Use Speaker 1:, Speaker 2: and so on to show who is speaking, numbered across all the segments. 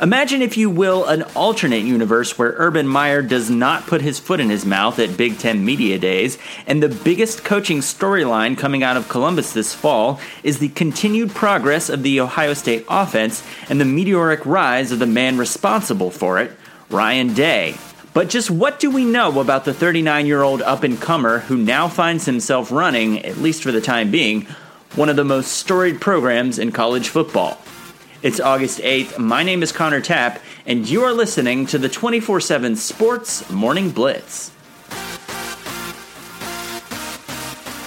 Speaker 1: Imagine, if you will, an alternate universe where Urban Meyer does not put his foot in his mouth at Big Ten Media Days, and the biggest coaching storyline coming out of Columbus this fall is the continued progress of the Ohio State offense and the meteoric rise of the man responsible for it, Ryan Day. But just what do we know about the 39 year old up and comer who now finds himself running, at least for the time being, one of the most storied programs in college football? It's August 8th. My name is Connor Tapp, and you are listening to the 24 7 Sports Morning Blitz.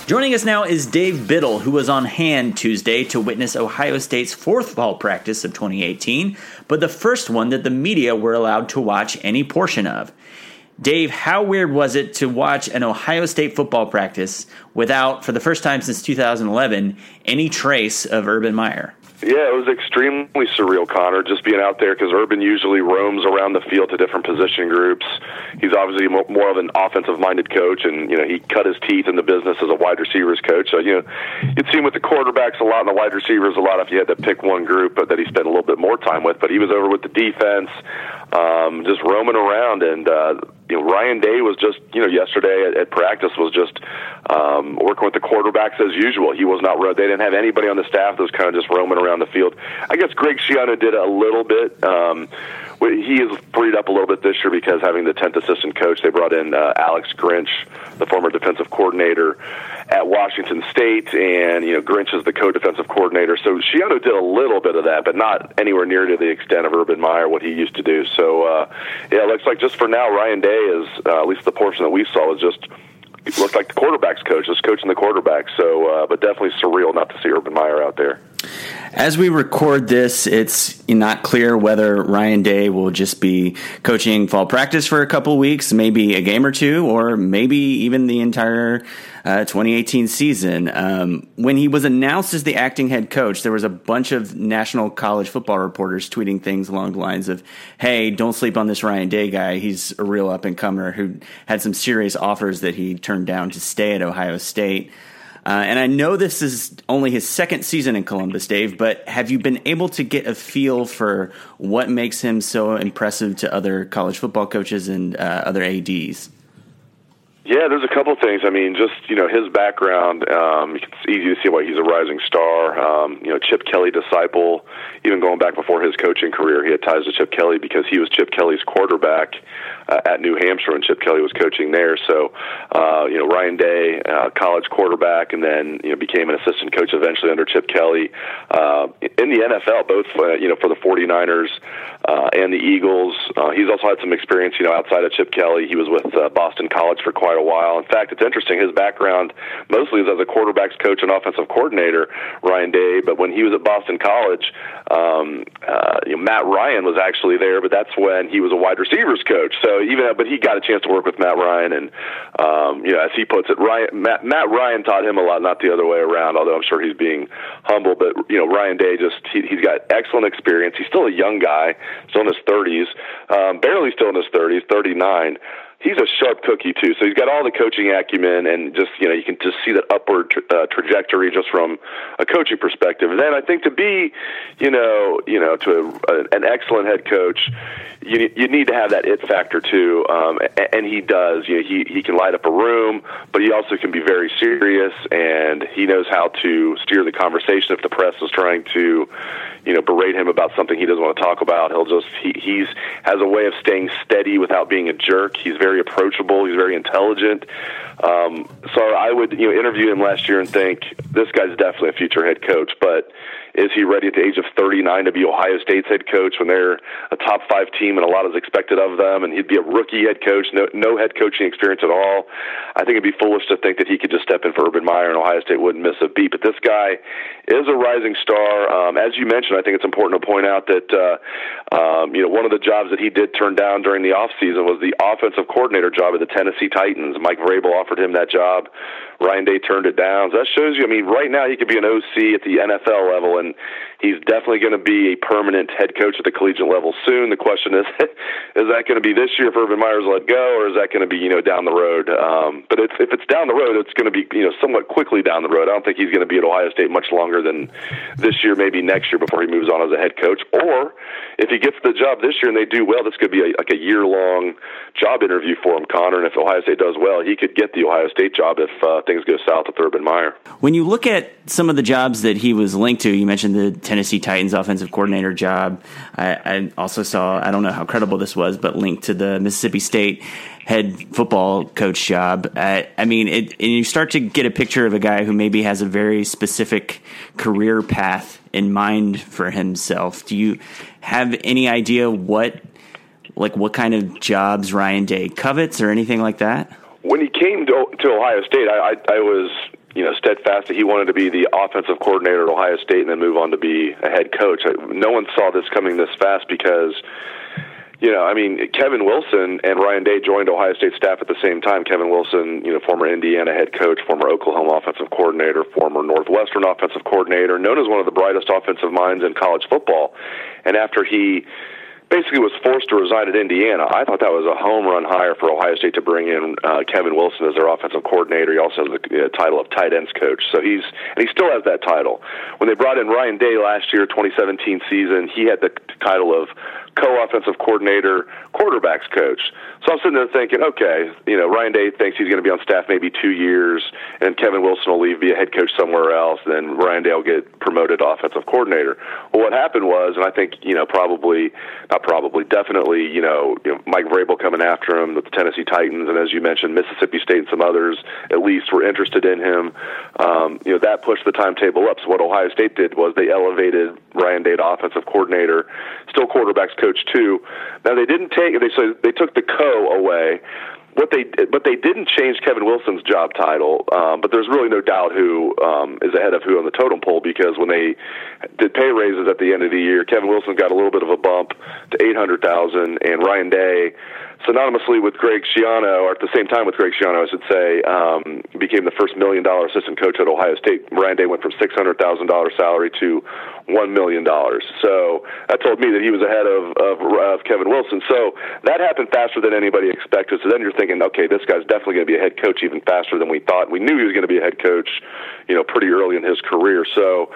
Speaker 1: Joining us now is Dave Biddle, who was on hand Tuesday to witness Ohio State's fourth fall practice of 2018, but the first one that the media were allowed to watch any portion of. Dave, how weird was it to watch an Ohio State football practice without, for the first time since 2011, any trace of Urban Meyer?
Speaker 2: Yeah, it was extremely surreal, Connor, just being out there because Urban usually roams around the field to different position groups. He's obviously more of an offensive-minded coach, and you know he cut his teeth in the business as a wide receivers coach. So you know you'd see him with the quarterbacks a lot and the wide receivers a lot if you had to pick one group, that he spent a little bit more time with. But he was over with the defense, um, just roaming around, and uh, you know Ryan Day was just you know yesterday at, at practice was just um, working with the quarterbacks as usual. He was not they didn't have anybody on the staff that was kind of just roaming around the field. I guess Greg Schiano did a little bit. Um, he is freed up a little bit this year because having the 10th assistant coach, they brought in uh, Alex Grinch, the former defensive coordinator at Washington State, and you know Grinch is the co-defensive coordinator. So Schiano did a little bit of that, but not anywhere near to the extent of Urban Meyer what he used to do. So uh, yeah, it looks like just for now, Ryan Day is uh, at least the portion that we saw was just it looked like the quarterbacks coach, just coaching the quarterback. So, uh, but definitely surreal not to see Urban Meyer out there.
Speaker 1: As we record this, it's not clear whether Ryan Day will just be coaching fall practice for a couple weeks, maybe a game or two, or maybe even the entire uh, 2018 season. Um, when he was announced as the acting head coach, there was a bunch of national college football reporters tweeting things along the lines of, "Hey, don't sleep on this Ryan Day guy. He's a real up and comer who had some serious offers that he turned down to stay at Ohio State." Uh, and I know this is only his second season in Columbus, Dave, but have you been able to get a feel for what makes him so impressive to other college football coaches and uh, other ADs?
Speaker 2: Yeah, there's a couple things. I mean, just you know his background. Um, it's easy to see why he's a rising star. Um, you know, Chip Kelly disciple. Even going back before his coaching career, he had ties to Chip Kelly because he was Chip Kelly's quarterback uh, at New Hampshire when Chip Kelly was coaching there. So, uh, you know, Ryan Day, uh, college quarterback, and then you know became an assistant coach eventually under Chip Kelly uh, in the NFL, both uh, you know for the 49ers uh, and the Eagles. Uh, he's also had some experience, you know, outside of Chip Kelly. He was with uh, Boston College for quite a while. In fact, it's interesting. His background mostly is as a quarterbacks coach and offensive coordinator, Ryan Day. But when he was at Boston College, um, uh, you know, Matt Ryan was actually there, but that's when he was a wide receivers coach. So even but he got a chance to work with Matt Ryan, and um, you know, as he puts it, Ryan Matt, Matt Ryan taught him a lot, not the other way around. Although I'm sure he's being humble, but you know, Ryan Day just he, he's got excellent experience. He's still a young guy, still in his 30s, um, barely still in his 30s, 39 he's a sharp cookie too. So he's got all the coaching acumen, and just you know you can just see that upward tra- uh, trajectory just from a coaching perspective. And then I think to be, you know, you know, to a, a, an excellent head coach, you you need to have that it factor too, um, and he does. You know, he he can light up a room, but he also can be very serious, and he knows how to steer the conversation if the press is trying to, you know, berate him about something he doesn't want to talk about. He'll just he he's has a way of staying steady without being a jerk. He's very approachable. He's very intelligent. Um, so I would you know interview him last year and think this guy's definitely a future head coach, but is he ready at the age of 39 to be Ohio State's head coach when they're a top five team and a lot is expected of them? And he'd be a rookie head coach, no, no head coaching experience at all. I think it'd be foolish to think that he could just step in for Urban Meyer and Ohio State wouldn't miss a beat. But this guy is a rising star. Um, as you mentioned, I think it's important to point out that uh, um, you know one of the jobs that he did turn down during the offseason was the offensive coordinator job at the Tennessee Titans. Mike Vrabel offered him that job. Ryan Day turned it down. So that shows you. I mean, right now he could be an OC at the NFL level, and He's definitely going to be a permanent head coach at the collegiate level soon. The question is, is that going to be this year if Urban Meyer's let go, or is that going to be you know down the road? Um, but if, if it's down the road, it's going to be you know somewhat quickly down the road. I don't think he's going to be at Ohio State much longer than this year, maybe next year before he moves on as a head coach. Or if he gets the job this year and they do well, this could be a, like a year long job interview for him, Connor. And if Ohio State does well, he could get the Ohio State job if uh, things go south with Urban Meyer.
Speaker 1: When you look at some of the jobs that he was linked to, you mentioned the Tennessee Titans offensive coordinator job. I, I also saw, I don't know how credible this was, but linked to the Mississippi State head football coach job. Uh, I mean, it, and you start to get a picture of a guy who maybe has a very specific career path in mind for himself. Do you have any idea what, like, what kind of jobs Ryan Day covets or anything like that?
Speaker 2: When he came to, to Ohio State, I, I, I was you know, steadfast that he wanted to be the offensive coordinator at Ohio State and then move on to be a head coach. No one saw this coming this fast because, you know, I mean, Kevin Wilson and Ryan Day joined Ohio State staff at the same time. Kevin Wilson, you know, former Indiana head coach, former Oklahoma offensive coordinator, former Northwestern offensive coordinator, known as one of the brightest offensive minds in college football. And after he basically was forced to resign at Indiana. I thought that was a home run hire for Ohio State to bring in uh, Kevin Wilson as their offensive coordinator. He also has the uh, title of tight ends coach. So he's and he still has that title. When they brought in Ryan Day last year, 2017 season, he had the title of co-offensive coordinator, quarterbacks coach. So I'm sitting there thinking, okay, you know, Ryan Day thinks he's going to be on staff maybe two years, and Kevin Wilson will leave, be a head coach somewhere else, and then Ryan Day will get promoted offensive coordinator. Well, what happened was, and I think, you know, probably, not probably, definitely, you know, you know Mike Vrabel coming after him, with the Tennessee Titans, and as you mentioned, Mississippi State and some others at least were interested in him. Um, you know, that pushed the timetable up. So what Ohio State did was they elevated Ryan Day to offensive coordinator, still quarterbacks coach too. Now they didn't take they so they took the co away. What they but they didn't change Kevin Wilson's job title, um, but there's really no doubt who um, is ahead of who on the totem pole because when they did pay raises at the end of the year, Kevin Wilson got a little bit of a bump to eight hundred thousand, and Ryan Day synonymously with Greg Schiano, or at the same time with Greg Schiano, I should say, um, became the first million dollar assistant coach at Ohio State. Day went from six hundred thousand dollar salary to one million dollars. So that told me that he was ahead of, of of Kevin Wilson. So that happened faster than anybody expected. So then you're thinking, okay, this guy's definitely going to be a head coach even faster than we thought. We knew he was going to be a head coach, you know, pretty early in his career. So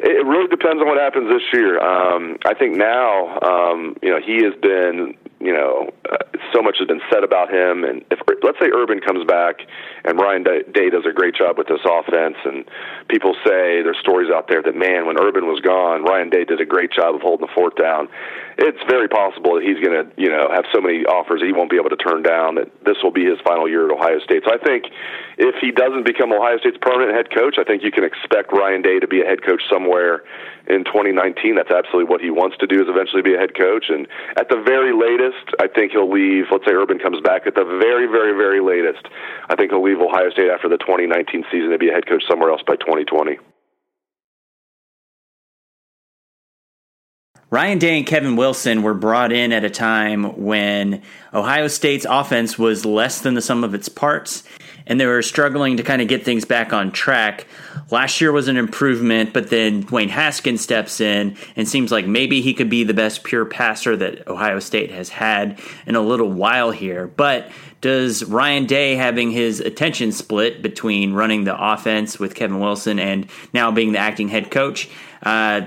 Speaker 2: it really depends on what happens this year. Um, I think now, um, you know, he has been you know, uh, so much has been said about him. And if let's say Urban comes back and Ryan Day does a great job with this offense, and people say there's stories out there that man, when Urban was gone, Ryan Day did a great job of holding the fort down. It's very possible that he's going to, you know, have so many offers he won't be able to turn down. That this will be his final year at Ohio State. So I think if he doesn't become Ohio State's permanent head coach, I think you can expect Ryan Day to be a head coach somewhere in 2019. That's absolutely what he wants to do is eventually be a head coach. And at the very latest, I think he'll leave. Let's say Urban comes back at the very, very, very latest. I think he'll leave Ohio State after the 2019 season to be a head coach somewhere else by 2020.
Speaker 1: Ryan Day and Kevin Wilson were brought in at a time when Ohio State's offense was less than the sum of its parts, and they were struggling to kind of get things back on track. Last year was an improvement, but then Dwayne Haskins steps in and seems like maybe he could be the best pure passer that Ohio State has had in a little while here. But does Ryan Day having his attention split between running the offense with Kevin Wilson and now being the acting head coach? Uh,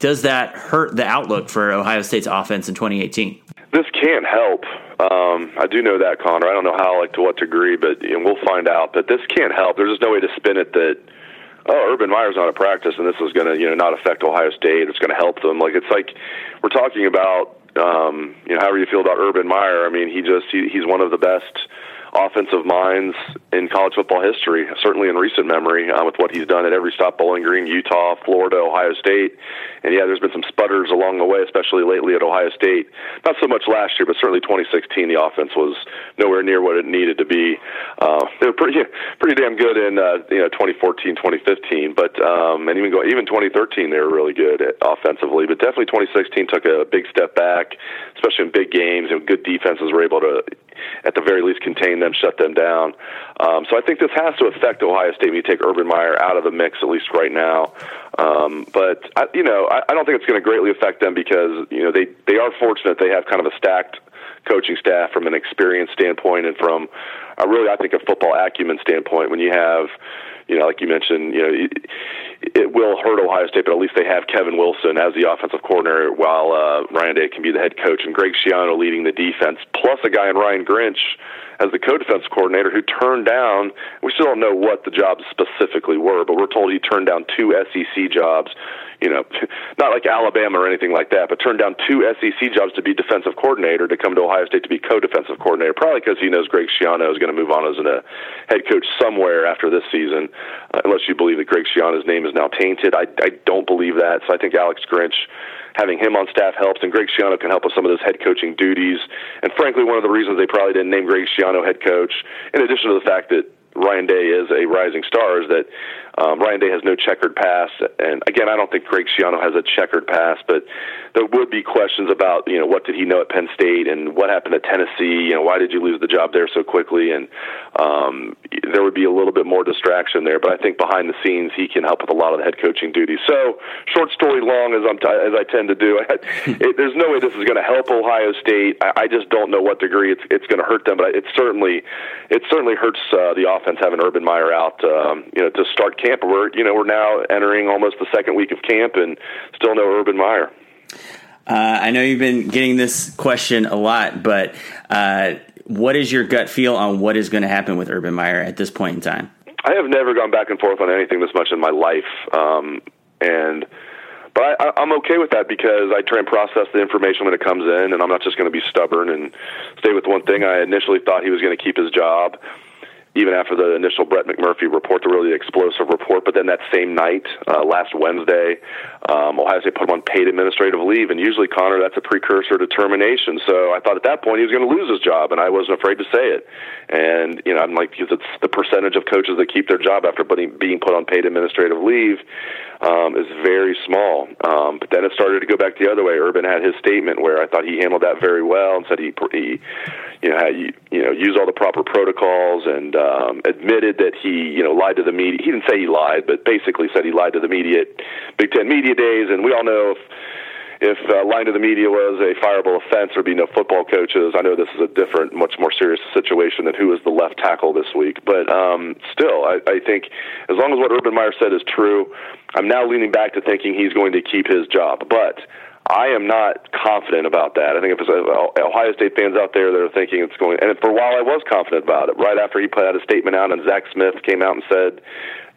Speaker 1: does that hurt the outlook for Ohio State's offense in 2018?
Speaker 2: This can't help. Um, I do know that, Connor. I don't know how, like, to what degree, but we'll find out. But this can't help. There's just no way to spin it that oh, Urban Meyer's not a practice, and this is going to you know not affect Ohio State. It's going to help them. Like it's like we're talking about um, you know however you feel about Urban Meyer. I mean, he just he, he's one of the best offensive minds in college football history, certainly in recent memory, uh, with what he's done at every stop Bowling Green, Utah, Florida, Ohio State. And yeah, there's been some sputters along the way, especially lately at Ohio State. Not so much last year, but certainly 2016, the offense was nowhere near what it needed to be. Uh, they were pretty, pretty damn good in uh, you know 2014, 2015, but um, and even go even 2013, they were really good at, offensively. But definitely 2016 took a big step back, especially in big games and good defenses were able to at the very least contain them, shut them down. Um, so I think this has to affect Ohio State. When you take Urban Meyer out of the mix, at least right now. Um, but I, you know, I, I don't think it's going to greatly affect them because you know they they are fortunate they have kind of a stacked coaching staff from an experience standpoint and from a really I think a football acumen standpoint. When you have you know, like you mentioned, you know, it, it will hurt Ohio State, but at least they have Kevin Wilson as the offensive coordinator, while uh, Ryan Day can be the head coach, and Greg Schiano leading the defense, plus a guy in Ryan Grinch as the co-defense coordinator who turned down. We still don't know what the jobs specifically were, but we're told he turned down two SEC jobs. You know, not like Alabama or anything like that, but turned down two SEC jobs to be defensive coordinator to come to Ohio State to be co-defensive coordinator. Probably because he knows Greg Schiano is going to move on as a head coach somewhere after this season, uh, unless you believe that Greg Schiano's name is now tainted. I, I don't believe that. So I think Alex Grinch having him on staff helps, and Greg Schiano can help with some of those head coaching duties. And frankly, one of the reasons they probably didn't name Greg Schiano head coach, in addition to the fact that Ryan Day is a rising star, is that um, Ryan Day has no checkered past, and again, I don't think Greg Schiano has a checkered past, but there would be questions about you know what did he know at Penn State and what happened at Tennessee, you know why did you lose the job there so quickly, and um, there would be a little bit more distraction there. But I think behind the scenes he can help with a lot of the head coaching duties. So short story long, as I'm t- as I tend to do, it, there's no way this is going to help Ohio State. I, I just don't know what degree it's it's going to hurt them, but it certainly it certainly hurts uh, the offense having Urban Meyer out. Um, you know to start camp. We're you know we're now entering almost the second week of camp and still no Urban Meyer.
Speaker 1: Uh, I know you've been getting this question a lot, but uh, what is your gut feel on what is going to happen with Urban Meyer at this point in time?
Speaker 2: I have never gone back and forth on anything this much in my life, um, and but I, I'm okay with that because I try and process the information when it comes in, and I'm not just going to be stubborn and stay with one thing. I initially thought he was going to keep his job even after the initial Brett McMurphy report, the really explosive report. But then that same night, uh, last Wednesday, um, Ohio State put him on paid administrative leave, and usually Connor, that's a precursor to termination. So I thought at that point he was going to lose his job, and I wasn't afraid to say it. And you know, I'm like, it's the percentage of coaches that keep their job after putting, being put on paid administrative leave um, is very small. Um, but then it started to go back the other way. Urban had his statement where I thought he handled that very well and said he, he you know, had, you know, used all the proper protocols and um, admitted that he, you know, lied to the media. He didn't say he lied, but basically said he lied to the media at Big Ten Media Days. And we all know if if uh, lying to the media was a fireable offense, there'd be no football coaches. I know this is a different, much more serious situation than who is the left tackle this week, but um, still, I, I think as long as what Urban Meyer said is true, I'm now leaning back to thinking he's going to keep his job. But I am not confident about that. I think if there's uh, Ohio State fans out there that are thinking it's going, and for a while I was confident about it. Right after he put out a statement out, and Zach Smith came out and said,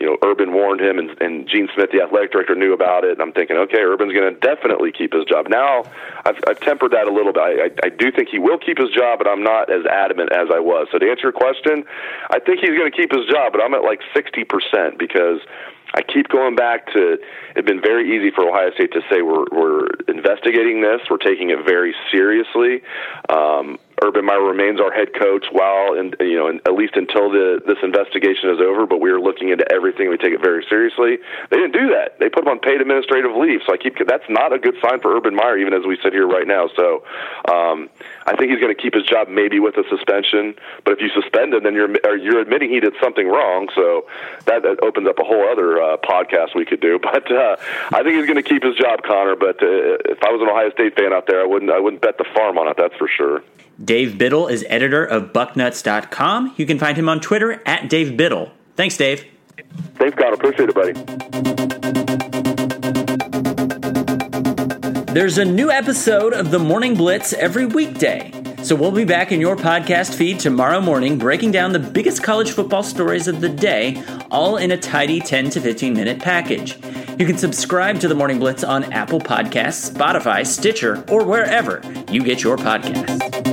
Speaker 2: you know, Urban warned him, and, and Gene Smith, the athletic director, knew about it. And I'm thinking, okay, Urban's going to definitely keep his job. Now, I've, I've tempered that a little bit. I, I, I do think he will keep his job, but I'm not as adamant as I was. So to answer your question, I think he's going to keep his job, but I'm at like 60% because I keep going back to it's been very easy for Ohio State to say we're we're investigating this, we're taking it very seriously. Um, Urban Meyer remains our head coach while, in, you know, in, at least until the this investigation is over. But we are looking into everything. We take it very seriously. They didn't do that. They put him on paid administrative leave. So I keep that's not a good sign for Urban Meyer, even as we sit here right now. So um, I think he's going to keep his job, maybe with a suspension. But if you suspend him, then you're you're admitting he did something wrong. So that, that opens up a whole other uh, podcast we could do. But uh, I think he's going to keep his job, Connor. But uh, if I was an Ohio State fan out there, I wouldn't I wouldn't bet the farm on it. That's for sure.
Speaker 1: Dave Biddle is editor of Bucknuts.com. You can find him on Twitter at Dave Biddle. Thanks, Dave.
Speaker 2: Thanks, God. Appreciate it, buddy.
Speaker 1: There's a new episode of the Morning Blitz every weekday. So we'll be back in your podcast feed tomorrow morning, breaking down the biggest college football stories of the day, all in a tidy 10 to 15 minute package. You can subscribe to the Morning Blitz on Apple Podcasts, Spotify, Stitcher, or wherever you get your podcasts.